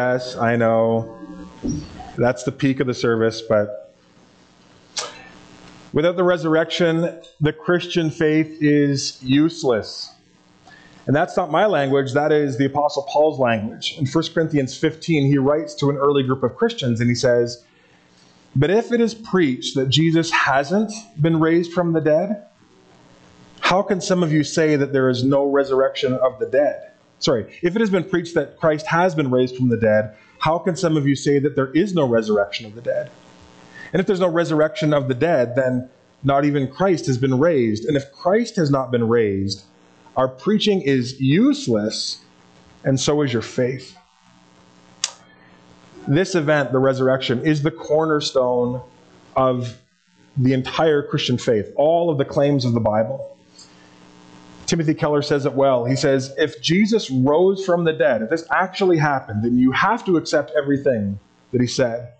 Yes, I know. That's the peak of the service, but without the resurrection, the Christian faith is useless. And that's not my language, that is the Apostle Paul's language. In 1 Corinthians 15, he writes to an early group of Christians and he says, But if it is preached that Jesus hasn't been raised from the dead, how can some of you say that there is no resurrection of the dead? Sorry, if it has been preached that Christ has been raised from the dead, how can some of you say that there is no resurrection of the dead? And if there's no resurrection of the dead, then not even Christ has been raised. And if Christ has not been raised, our preaching is useless, and so is your faith. This event, the resurrection, is the cornerstone of the entire Christian faith, all of the claims of the Bible. Timothy Keller says it well. He says, If Jesus rose from the dead, if this actually happened, then you have to accept everything that he said.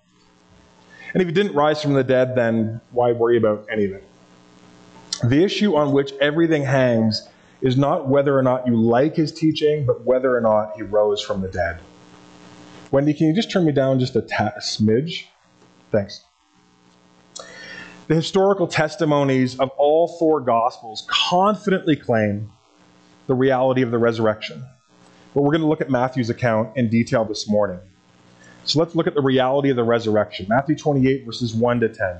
And if he didn't rise from the dead, then why worry about any of it? The issue on which everything hangs is not whether or not you like his teaching, but whether or not he rose from the dead. Wendy, can you just turn me down just a smidge? Thanks. The historical testimonies of all four Gospels confidently claim the reality of the resurrection. But we're going to look at Matthew's account in detail this morning. So let's look at the reality of the resurrection. Matthew 28, verses 1 to 10.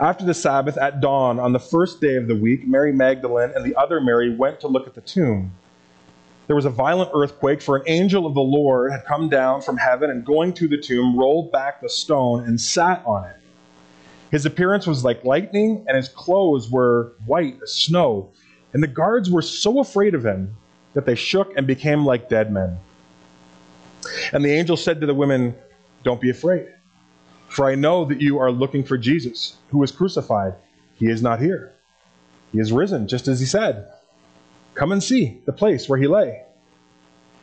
After the Sabbath, at dawn, on the first day of the week, Mary Magdalene and the other Mary went to look at the tomb. There was a violent earthquake, for an angel of the Lord had come down from heaven and, going to the tomb, rolled back the stone and sat on it. His appearance was like lightning, and his clothes were white as snow. And the guards were so afraid of him that they shook and became like dead men. And the angel said to the women, Don't be afraid, for I know that you are looking for Jesus, who was crucified. He is not here. He is risen, just as he said. Come and see the place where he lay.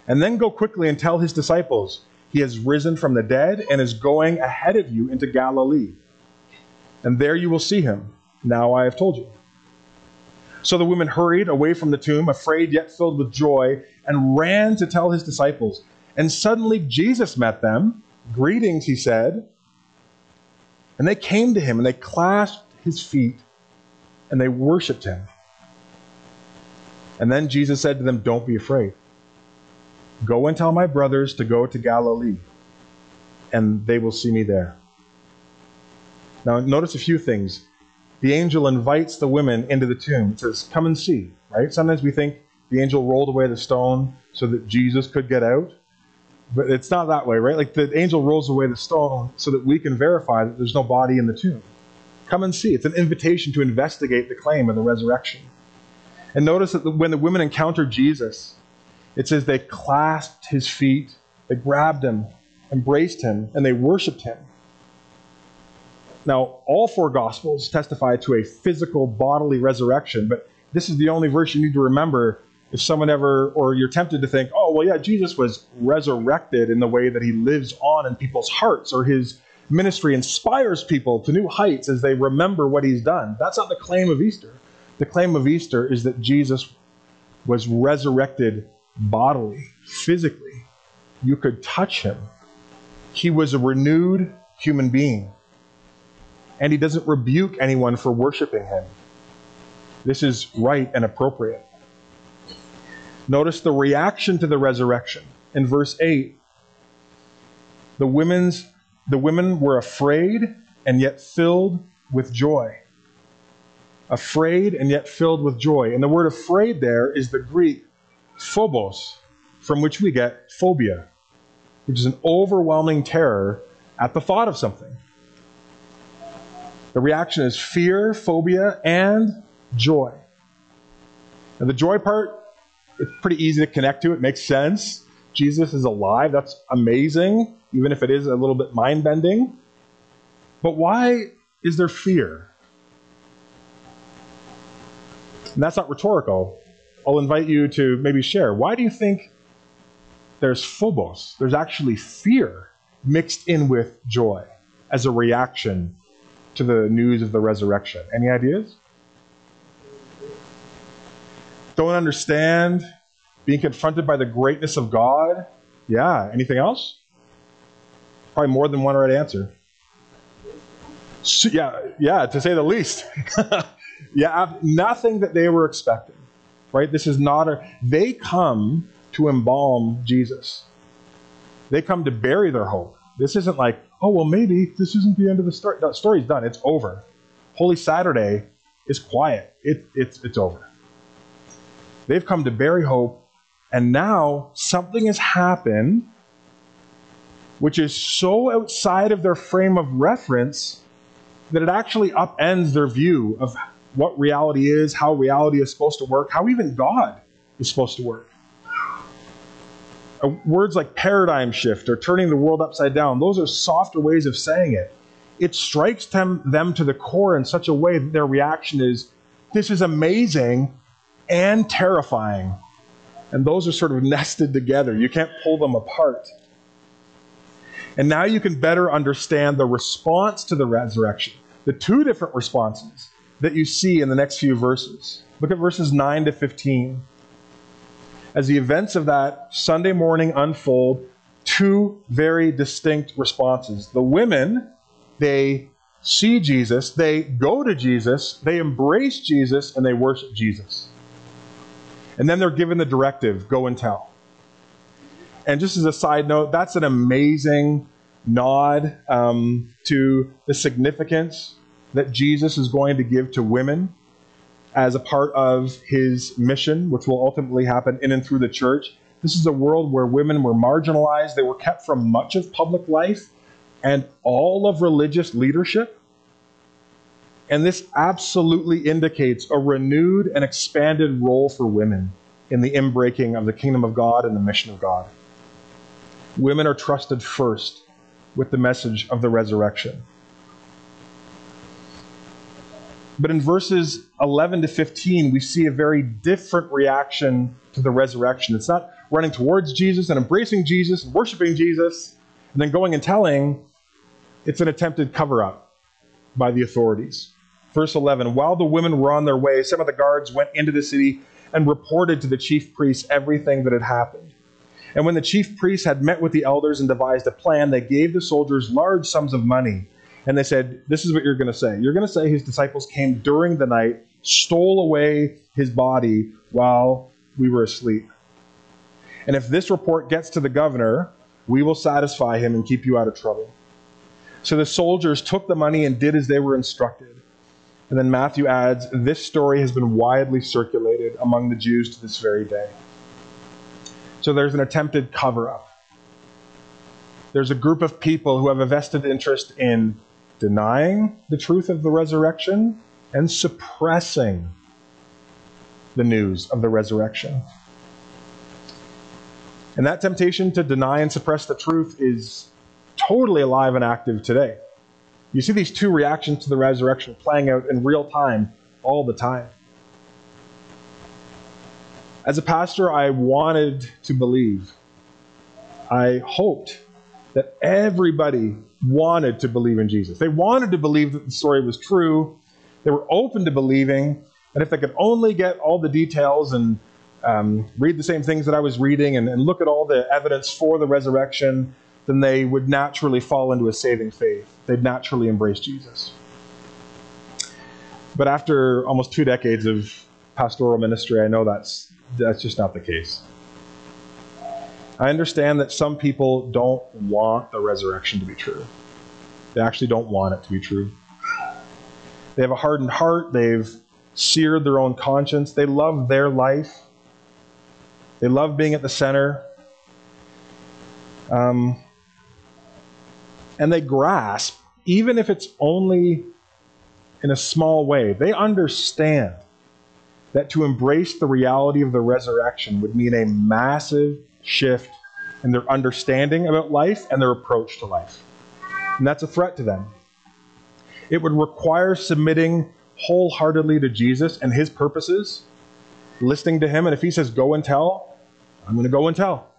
And then go quickly and tell his disciples, He has risen from the dead and is going ahead of you into Galilee and there you will see him. Now I have told you. So the women hurried away from the tomb, afraid yet filled with joy, and ran to tell his disciples. And suddenly Jesus met them. Greetings, he said. And they came to him and they clasped his feet and they worshiped him. And then Jesus said to them, Don't be afraid. Go and tell my brothers to go to Galilee, and they will see me there. Now, notice a few things. The angel invites the women into the tomb. It says, Come and see, right? Sometimes we think the angel rolled away the stone so that Jesus could get out. But it's not that way, right? Like the angel rolls away the stone so that we can verify that there's no body in the tomb. Come and see. It's an invitation to investigate the claim of the resurrection. And notice that when the women encountered Jesus, it says they clasped his feet, they grabbed him, embraced him, and they worshiped him. Now, all four Gospels testify to a physical, bodily resurrection, but this is the only verse you need to remember if someone ever, or you're tempted to think, oh, well, yeah, Jesus was resurrected in the way that he lives on in people's hearts, or his ministry inspires people to new heights as they remember what he's done. That's not the claim of Easter. The claim of Easter is that Jesus was resurrected bodily, physically. You could touch him. He was a renewed human being and he doesn't rebuke anyone for worshiping him. This is right and appropriate. Notice the reaction to the resurrection. In verse 8, the women's the women were afraid and yet filled with joy. Afraid and yet filled with joy. And the word afraid there is the Greek phobos, from which we get phobia, which is an overwhelming terror at the thought of something. The reaction is fear, phobia, and joy. And the joy part, it's pretty easy to connect to. It makes sense. Jesus is alive. That's amazing, even if it is a little bit mind bending. But why is there fear? And that's not rhetorical. I'll invite you to maybe share. Why do you think there's phobos? There's actually fear mixed in with joy as a reaction to the news of the resurrection. Any ideas? Don't understand being confronted by the greatness of God, Yeah. Anything else? Probably more than one right answer. So, yeah, yeah, to say the least. yeah, nothing that they were expecting. Right? This is not a. They come to embalm Jesus. They come to bury their hope. This isn't like, oh well, maybe this isn't the end of the story. The story's done. It's over. Holy Saturday is quiet. It, it's it's over. They've come to bury hope, and now something has happened which is so outside of their frame of reference that it actually upends their view of what reality is, how reality is supposed to work, how even God is supposed to work. Uh, words like paradigm shift or turning the world upside down, those are softer ways of saying it. It strikes them, them to the core in such a way that their reaction is, This is amazing and terrifying. And those are sort of nested together. You can't pull them apart. And now you can better understand the response to the resurrection, the two different responses that you see in the next few verses. Look at verses 9 to 15. As the events of that Sunday morning unfold, two very distinct responses. The women, they see Jesus, they go to Jesus, they embrace Jesus, and they worship Jesus. And then they're given the directive go and tell. And just as a side note, that's an amazing nod um, to the significance that Jesus is going to give to women as a part of his mission, which will ultimately happen in and through the church. This is a world where women were marginalized, they were kept from much of public life and all of religious leadership. And this absolutely indicates a renewed and expanded role for women in the inbreaking of the kingdom of God and the mission of God. Women are trusted first with the message of the resurrection. But in verses 11 to 15, we see a very different reaction to the resurrection. It's not running towards Jesus and embracing Jesus and worshiping Jesus and then going and telling. It's an attempted cover up by the authorities. Verse 11 While the women were on their way, some of the guards went into the city and reported to the chief priests everything that had happened. And when the chief priests had met with the elders and devised a plan, they gave the soldiers large sums of money. And they said, This is what you're going to say. You're going to say his disciples came during the night, stole away his body while we were asleep. And if this report gets to the governor, we will satisfy him and keep you out of trouble. So the soldiers took the money and did as they were instructed. And then Matthew adds, This story has been widely circulated among the Jews to this very day. So there's an attempted cover up. There's a group of people who have a vested interest in denying the truth of the resurrection and suppressing the news of the resurrection. And that temptation to deny and suppress the truth is totally alive and active today. You see these two reactions to the resurrection playing out in real time all the time. As a pastor, I wanted to believe. I hoped that everybody wanted to believe in Jesus. They wanted to believe that the story was true. They were open to believing. And if they could only get all the details and um, read the same things that I was reading and, and look at all the evidence for the resurrection, then they would naturally fall into a saving faith. They'd naturally embrace Jesus. But after almost two decades of pastoral ministry, I know that's that's just not the case. I understand that some people don't want the resurrection to be true. They actually don't want it to be true. They have a hardened heart. They've seared their own conscience. They love their life. They love being at the center. Um, and they grasp, even if it's only in a small way, they understand that to embrace the reality of the resurrection would mean a massive shift in their understanding about life and their approach to life. And that's a threat to them. It would require submitting wholeheartedly to Jesus and his purposes, listening to him, and if he says go and tell, I'm going to go and tell.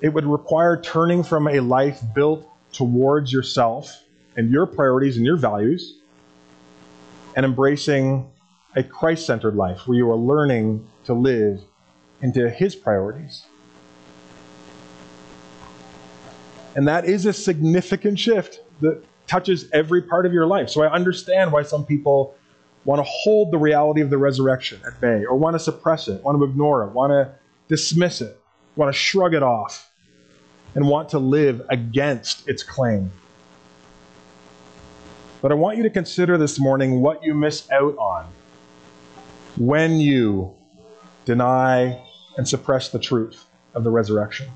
It would require turning from a life built towards yourself and your priorities and your values and embracing a Christ centered life where you are learning to live into His priorities. And that is a significant shift that touches every part of your life. So I understand why some people want to hold the reality of the resurrection at bay, or want to suppress it, want to ignore it, want to dismiss it, want to shrug it off, and want to live against its claim. But I want you to consider this morning what you miss out on when you deny and suppress the truth of the resurrection.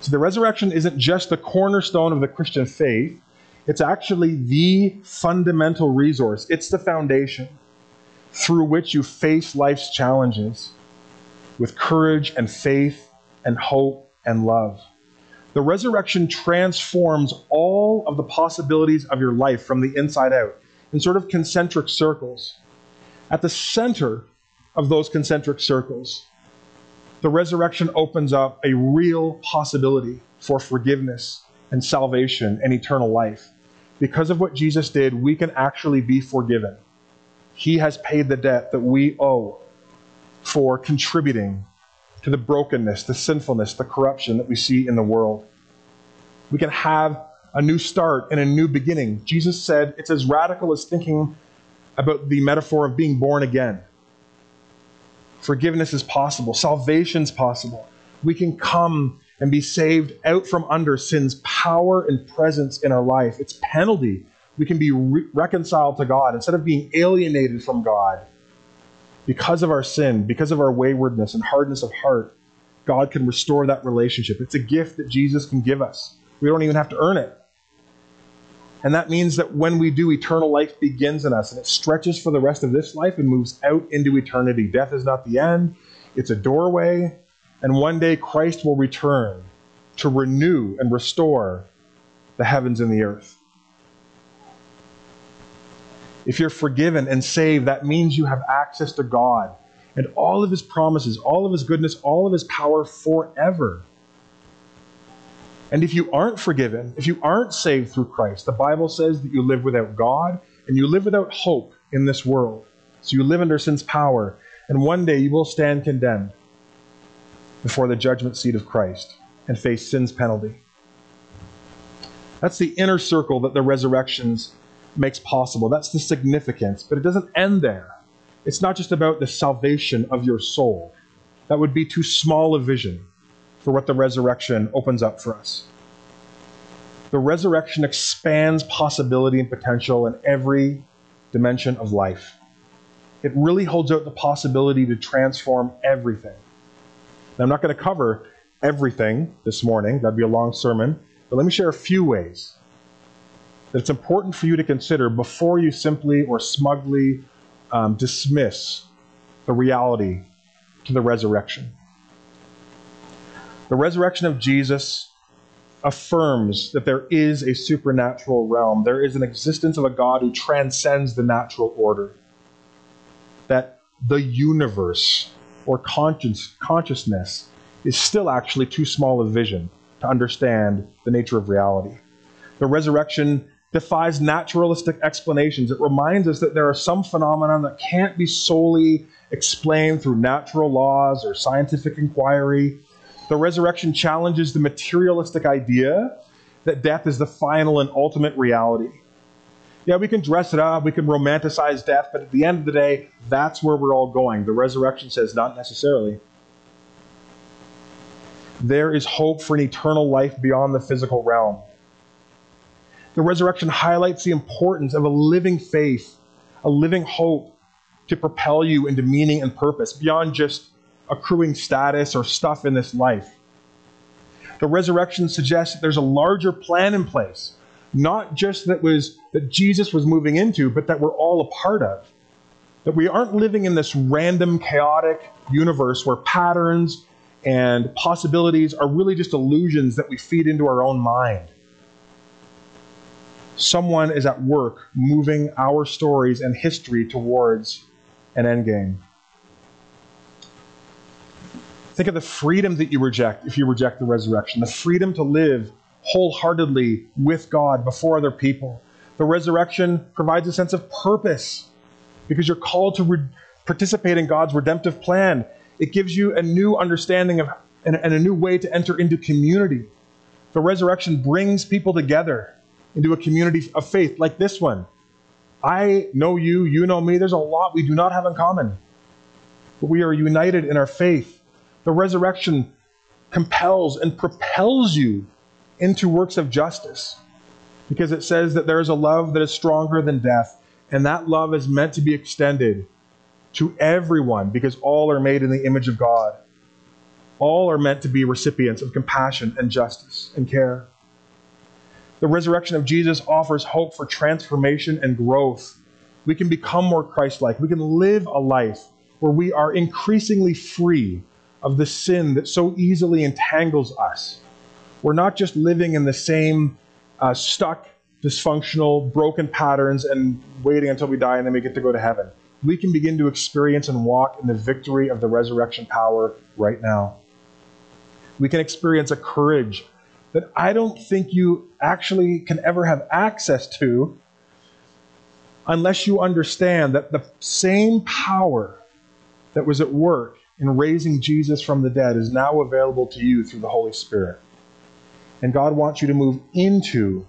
So the resurrection isn't just the cornerstone of the Christian faith, it's actually the fundamental resource. It's the foundation through which you face life's challenges with courage and faith and hope and love. The resurrection transforms all of the possibilities of your life from the inside out in sort of concentric circles. At the center of those concentric circles, the resurrection opens up a real possibility for forgiveness and salvation and eternal life. Because of what Jesus did, we can actually be forgiven. He has paid the debt that we owe for contributing to the brokenness, the sinfulness, the corruption that we see in the world. We can have a new start and a new beginning. Jesus said it's as radical as thinking about the metaphor of being born again. Forgiveness is possible, salvation is possible. We can come and be saved out from under sin's power and presence in our life, its penalty. We can be re- reconciled to God instead of being alienated from God because of our sin, because of our waywardness and hardness of heart. God can restore that relationship. It's a gift that Jesus can give us. We don't even have to earn it. And that means that when we do, eternal life begins in us and it stretches for the rest of this life and moves out into eternity. Death is not the end, it's a doorway. And one day Christ will return to renew and restore the heavens and the earth. If you're forgiven and saved, that means you have access to God and all of his promises, all of his goodness, all of his power forever. And if you aren't forgiven, if you aren't saved through Christ, the Bible says that you live without God and you live without hope in this world. So you live under sin's power, and one day you will stand condemned before the judgment seat of Christ and face sin's penalty. That's the inner circle that the resurrections makes possible. That's the significance, but it doesn't end there. It's not just about the salvation of your soul. That would be too small a vision for what the resurrection opens up for us. The resurrection expands possibility and potential in every dimension of life. It really holds out the possibility to transform everything. Now, I'm not going to cover everything this morning, that'd be a long sermon, but let me share a few ways that it's important for you to consider before you simply or smugly um, dismiss the reality to the resurrection. The resurrection of Jesus affirms that there is a supernatural realm. There is an existence of a God who transcends the natural order. That the universe or conscious, consciousness is still actually too small a vision to understand the nature of reality. The resurrection defies naturalistic explanations. It reminds us that there are some phenomena that can't be solely explained through natural laws or scientific inquiry. The resurrection challenges the materialistic idea that death is the final and ultimate reality. Yeah, we can dress it up, we can romanticize death, but at the end of the day, that's where we're all going. The resurrection says not necessarily. There is hope for an eternal life beyond the physical realm. The resurrection highlights the importance of a living faith, a living hope to propel you into meaning and purpose beyond just accruing status or stuff in this life. The resurrection suggests that there's a larger plan in place, not just that was that Jesus was moving into, but that we're all a part of. That we aren't living in this random, chaotic universe where patterns and possibilities are really just illusions that we feed into our own mind. Someone is at work moving our stories and history towards an endgame. Think of the freedom that you reject if you reject the resurrection, the freedom to live wholeheartedly with God before other people. The resurrection provides a sense of purpose because you're called to re- participate in God's redemptive plan. It gives you a new understanding of and, and a new way to enter into community. The resurrection brings people together into a community of faith like this one. I know you, you know me. There's a lot we do not have in common, but we are united in our faith. The resurrection compels and propels you into works of justice because it says that there is a love that is stronger than death, and that love is meant to be extended to everyone because all are made in the image of God. All are meant to be recipients of compassion and justice and care. The resurrection of Jesus offers hope for transformation and growth. We can become more Christ like. We can live a life where we are increasingly free of the sin that so easily entangles us. We're not just living in the same uh, stuck, dysfunctional, broken patterns and waiting until we die and then we get to go to heaven. We can begin to experience and walk in the victory of the resurrection power right now. We can experience a courage that I don't think you actually can ever have access to unless you understand that the same power that was at work in raising Jesus from the dead is now available to you through the Holy Spirit. And God wants you to move into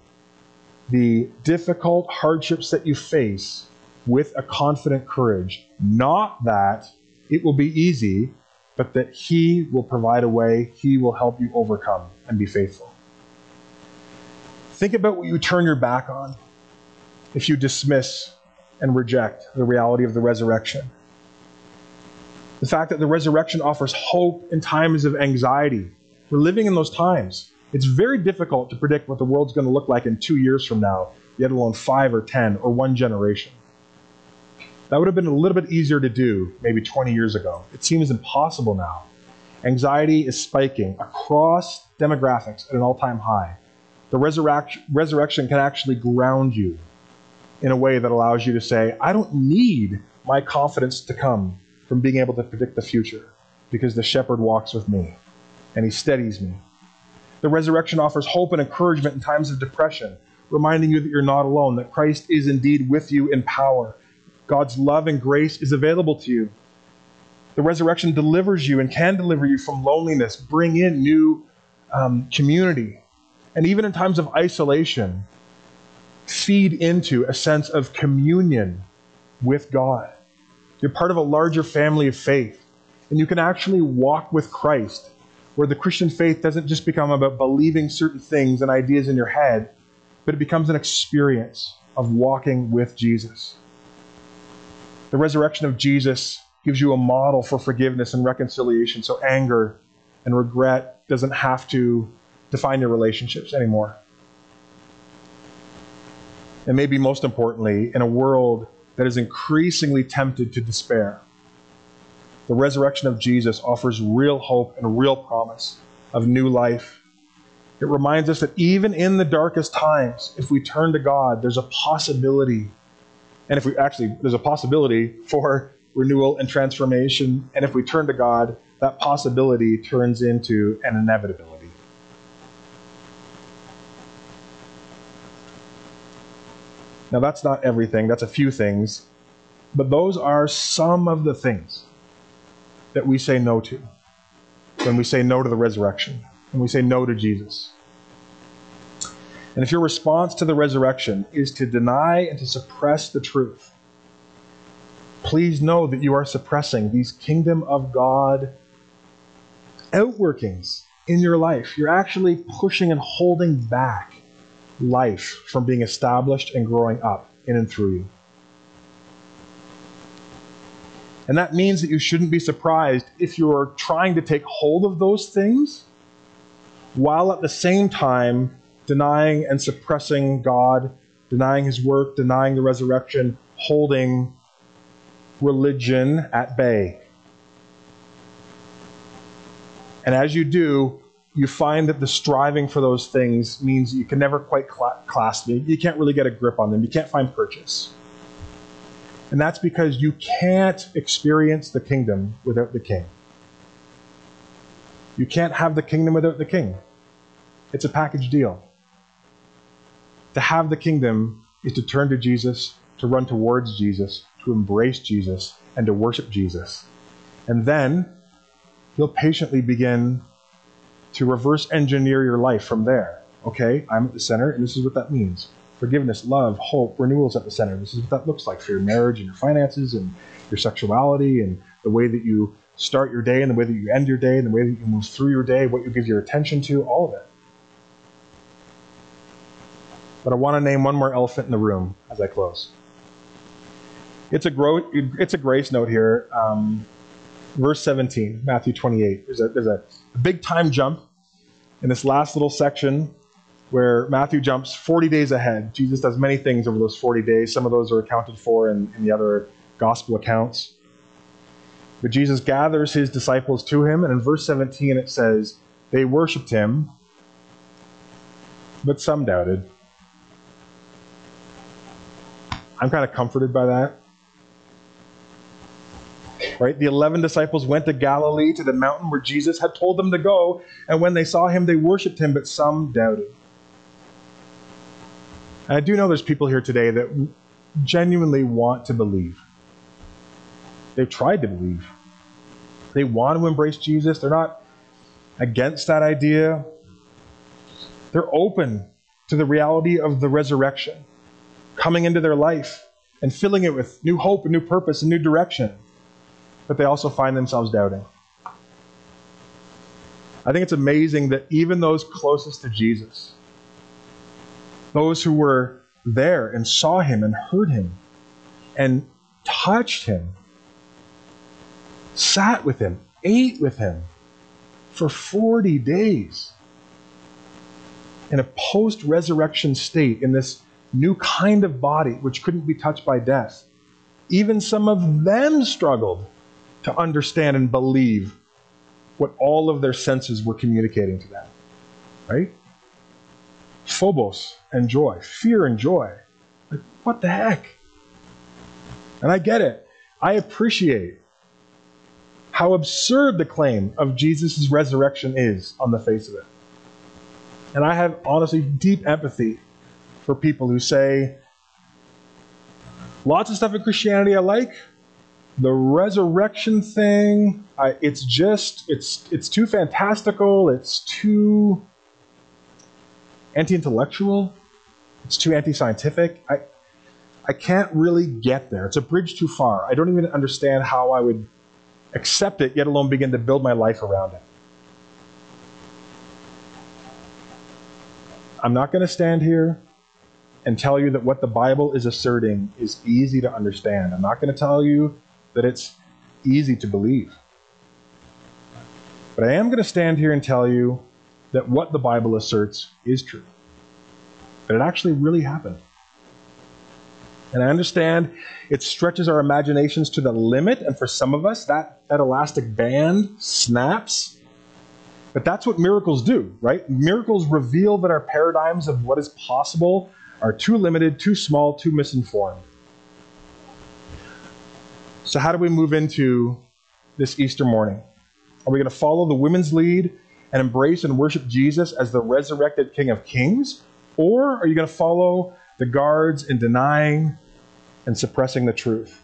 the difficult hardships that you face with a confident courage. Not that it will be easy, but that He will provide a way, He will help you overcome and be faithful. Think about what you turn your back on if you dismiss and reject the reality of the resurrection. The fact that the resurrection offers hope in times of anxiety. We're living in those times. It's very difficult to predict what the world's going to look like in two years from now, yet alone five or ten or one generation. That would have been a little bit easier to do maybe 20 years ago. It seems impossible now. Anxiety is spiking across demographics at an all time high. The resurrection, resurrection can actually ground you in a way that allows you to say, I don't need my confidence to come from being able to predict the future because the shepherd walks with me and he steadies me. The resurrection offers hope and encouragement in times of depression, reminding you that you're not alone, that Christ is indeed with you in power. God's love and grace is available to you. The resurrection delivers you and can deliver you from loneliness, bring in new um, community, and even in times of isolation, feed into a sense of communion with God. You're part of a larger family of faith. And you can actually walk with Christ, where the Christian faith doesn't just become about believing certain things and ideas in your head, but it becomes an experience of walking with Jesus. The resurrection of Jesus gives you a model for forgiveness and reconciliation, so anger and regret doesn't have to define your relationships anymore. And maybe most importantly, in a world that is increasingly tempted to despair. The resurrection of Jesus offers real hope and real promise of new life. It reminds us that even in the darkest times, if we turn to God, there's a possibility. And if we actually, there's a possibility for renewal and transformation. And if we turn to God, that possibility turns into an inevitability. Now, that's not everything, that's a few things, but those are some of the things that we say no to when we say no to the resurrection, when we say no to Jesus. And if your response to the resurrection is to deny and to suppress the truth, please know that you are suppressing these kingdom of God outworkings in your life. You're actually pushing and holding back life from being established and growing up in and through you. And that means that you shouldn't be surprised if you're trying to take hold of those things while at the same time denying and suppressing God, denying His work, denying the resurrection, holding religion at bay. And as you do, you find that the striving for those things means you can never quite cl- clasp them. You can't really get a grip on them. You can't find purchase. And that's because you can't experience the kingdom without the king. You can't have the kingdom without the king. It's a package deal. To have the kingdom is to turn to Jesus, to run towards Jesus, to embrace Jesus, and to worship Jesus. And then he'll patiently begin to reverse engineer your life from there. Okay, I'm at the center, and this is what that means forgiveness, love, hope, renewal is at the center. This is what that looks like for your marriage and your finances and your sexuality and the way that you start your day and the way that you end your day and the way that you move through your day, what you give your attention to, all of it. But I want to name one more elephant in the room as I close. It's a, gro- it's a grace note here. Um, verse 17, Matthew 28. There's a, there's a big time jump in this last little section where Matthew jumps 40 days ahead. Jesus does many things over those 40 days. Some of those are accounted for in, in the other gospel accounts. But Jesus gathers his disciples to him, and in verse 17 it says, They worshiped him, but some doubted. I'm kind of comforted by that. Right? The 11 disciples went to Galilee, to the mountain where Jesus had told them to go, and when they saw him, they worshiped him, but some doubted. And I do know there's people here today that genuinely want to believe. They've tried to believe. They want to embrace Jesus. They're not against that idea. They're open to the reality of the resurrection coming into their life and filling it with new hope and new purpose and new direction. But they also find themselves doubting. I think it's amazing that even those closest to Jesus, those who were there and saw him and heard him and touched him, sat with him, ate with him for 40 days in a post resurrection state, in this new kind of body which couldn't be touched by death. Even some of them struggled to understand and believe what all of their senses were communicating to them. Right? phobos and joy, fear and joy. Like, what the heck? And I get it. I appreciate how absurd the claim of Jesus' resurrection is on the face of it. And I have honestly deep empathy for people who say, lots of stuff in Christianity I like. The resurrection thing, I, it's just, it's, it's too fantastical. It's too anti-intellectual. It's too anti-scientific. I, I can't really get there. It's a bridge too far. I don't even understand how I would accept it, yet alone begin to build my life around it. I'm not going to stand here and tell you that what the Bible is asserting is easy to understand. I'm not going to tell you that it's easy to believe. But I am going to stand here and tell you that what the Bible asserts is true, that it actually really happened. And I understand it stretches our imaginations to the limit, and for some of us, that, that elastic band snaps. But that's what miracles do, right? Miracles reveal that our paradigms of what is possible are too limited, too small, too misinformed. So, how do we move into this Easter morning? Are we going to follow the women's lead and embrace and worship Jesus as the resurrected King of Kings? Or are you going to follow the guards in denying and suppressing the truth?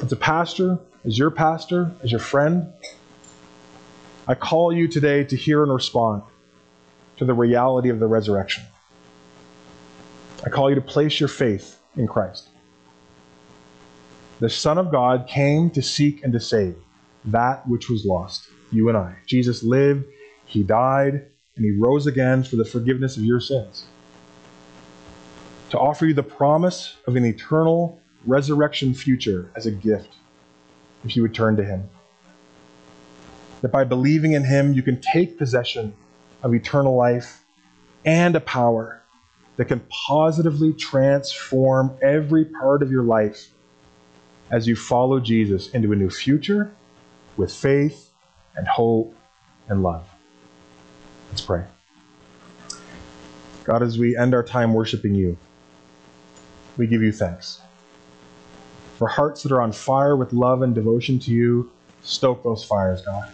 As a pastor, as your pastor, as your friend, I call you today to hear and respond to the reality of the resurrection. I call you to place your faith in Christ. The Son of God came to seek and to save that which was lost, you and I. Jesus lived, he died, and he rose again for the forgiveness of your sins. To offer you the promise of an eternal resurrection future as a gift, if you would turn to him. That by believing in him, you can take possession of eternal life and a power that can positively transform every part of your life as you follow Jesus into a new future with faith and hope and love. Let's pray. God, as we end our time worshiping you, we give you thanks. For hearts that are on fire with love and devotion to you, stoke those fires, God.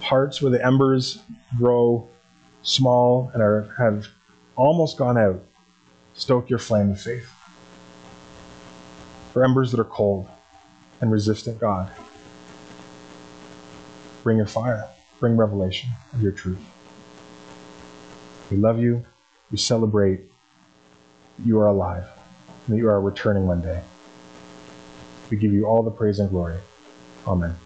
Hearts where the embers grow small and are, have almost gone out, stoke your flame of faith. For embers that are cold and resistant, God, bring your fire, bring revelation of your truth. We love you. We celebrate that you are alive and that you are returning one day. We give you all the praise and glory. Amen.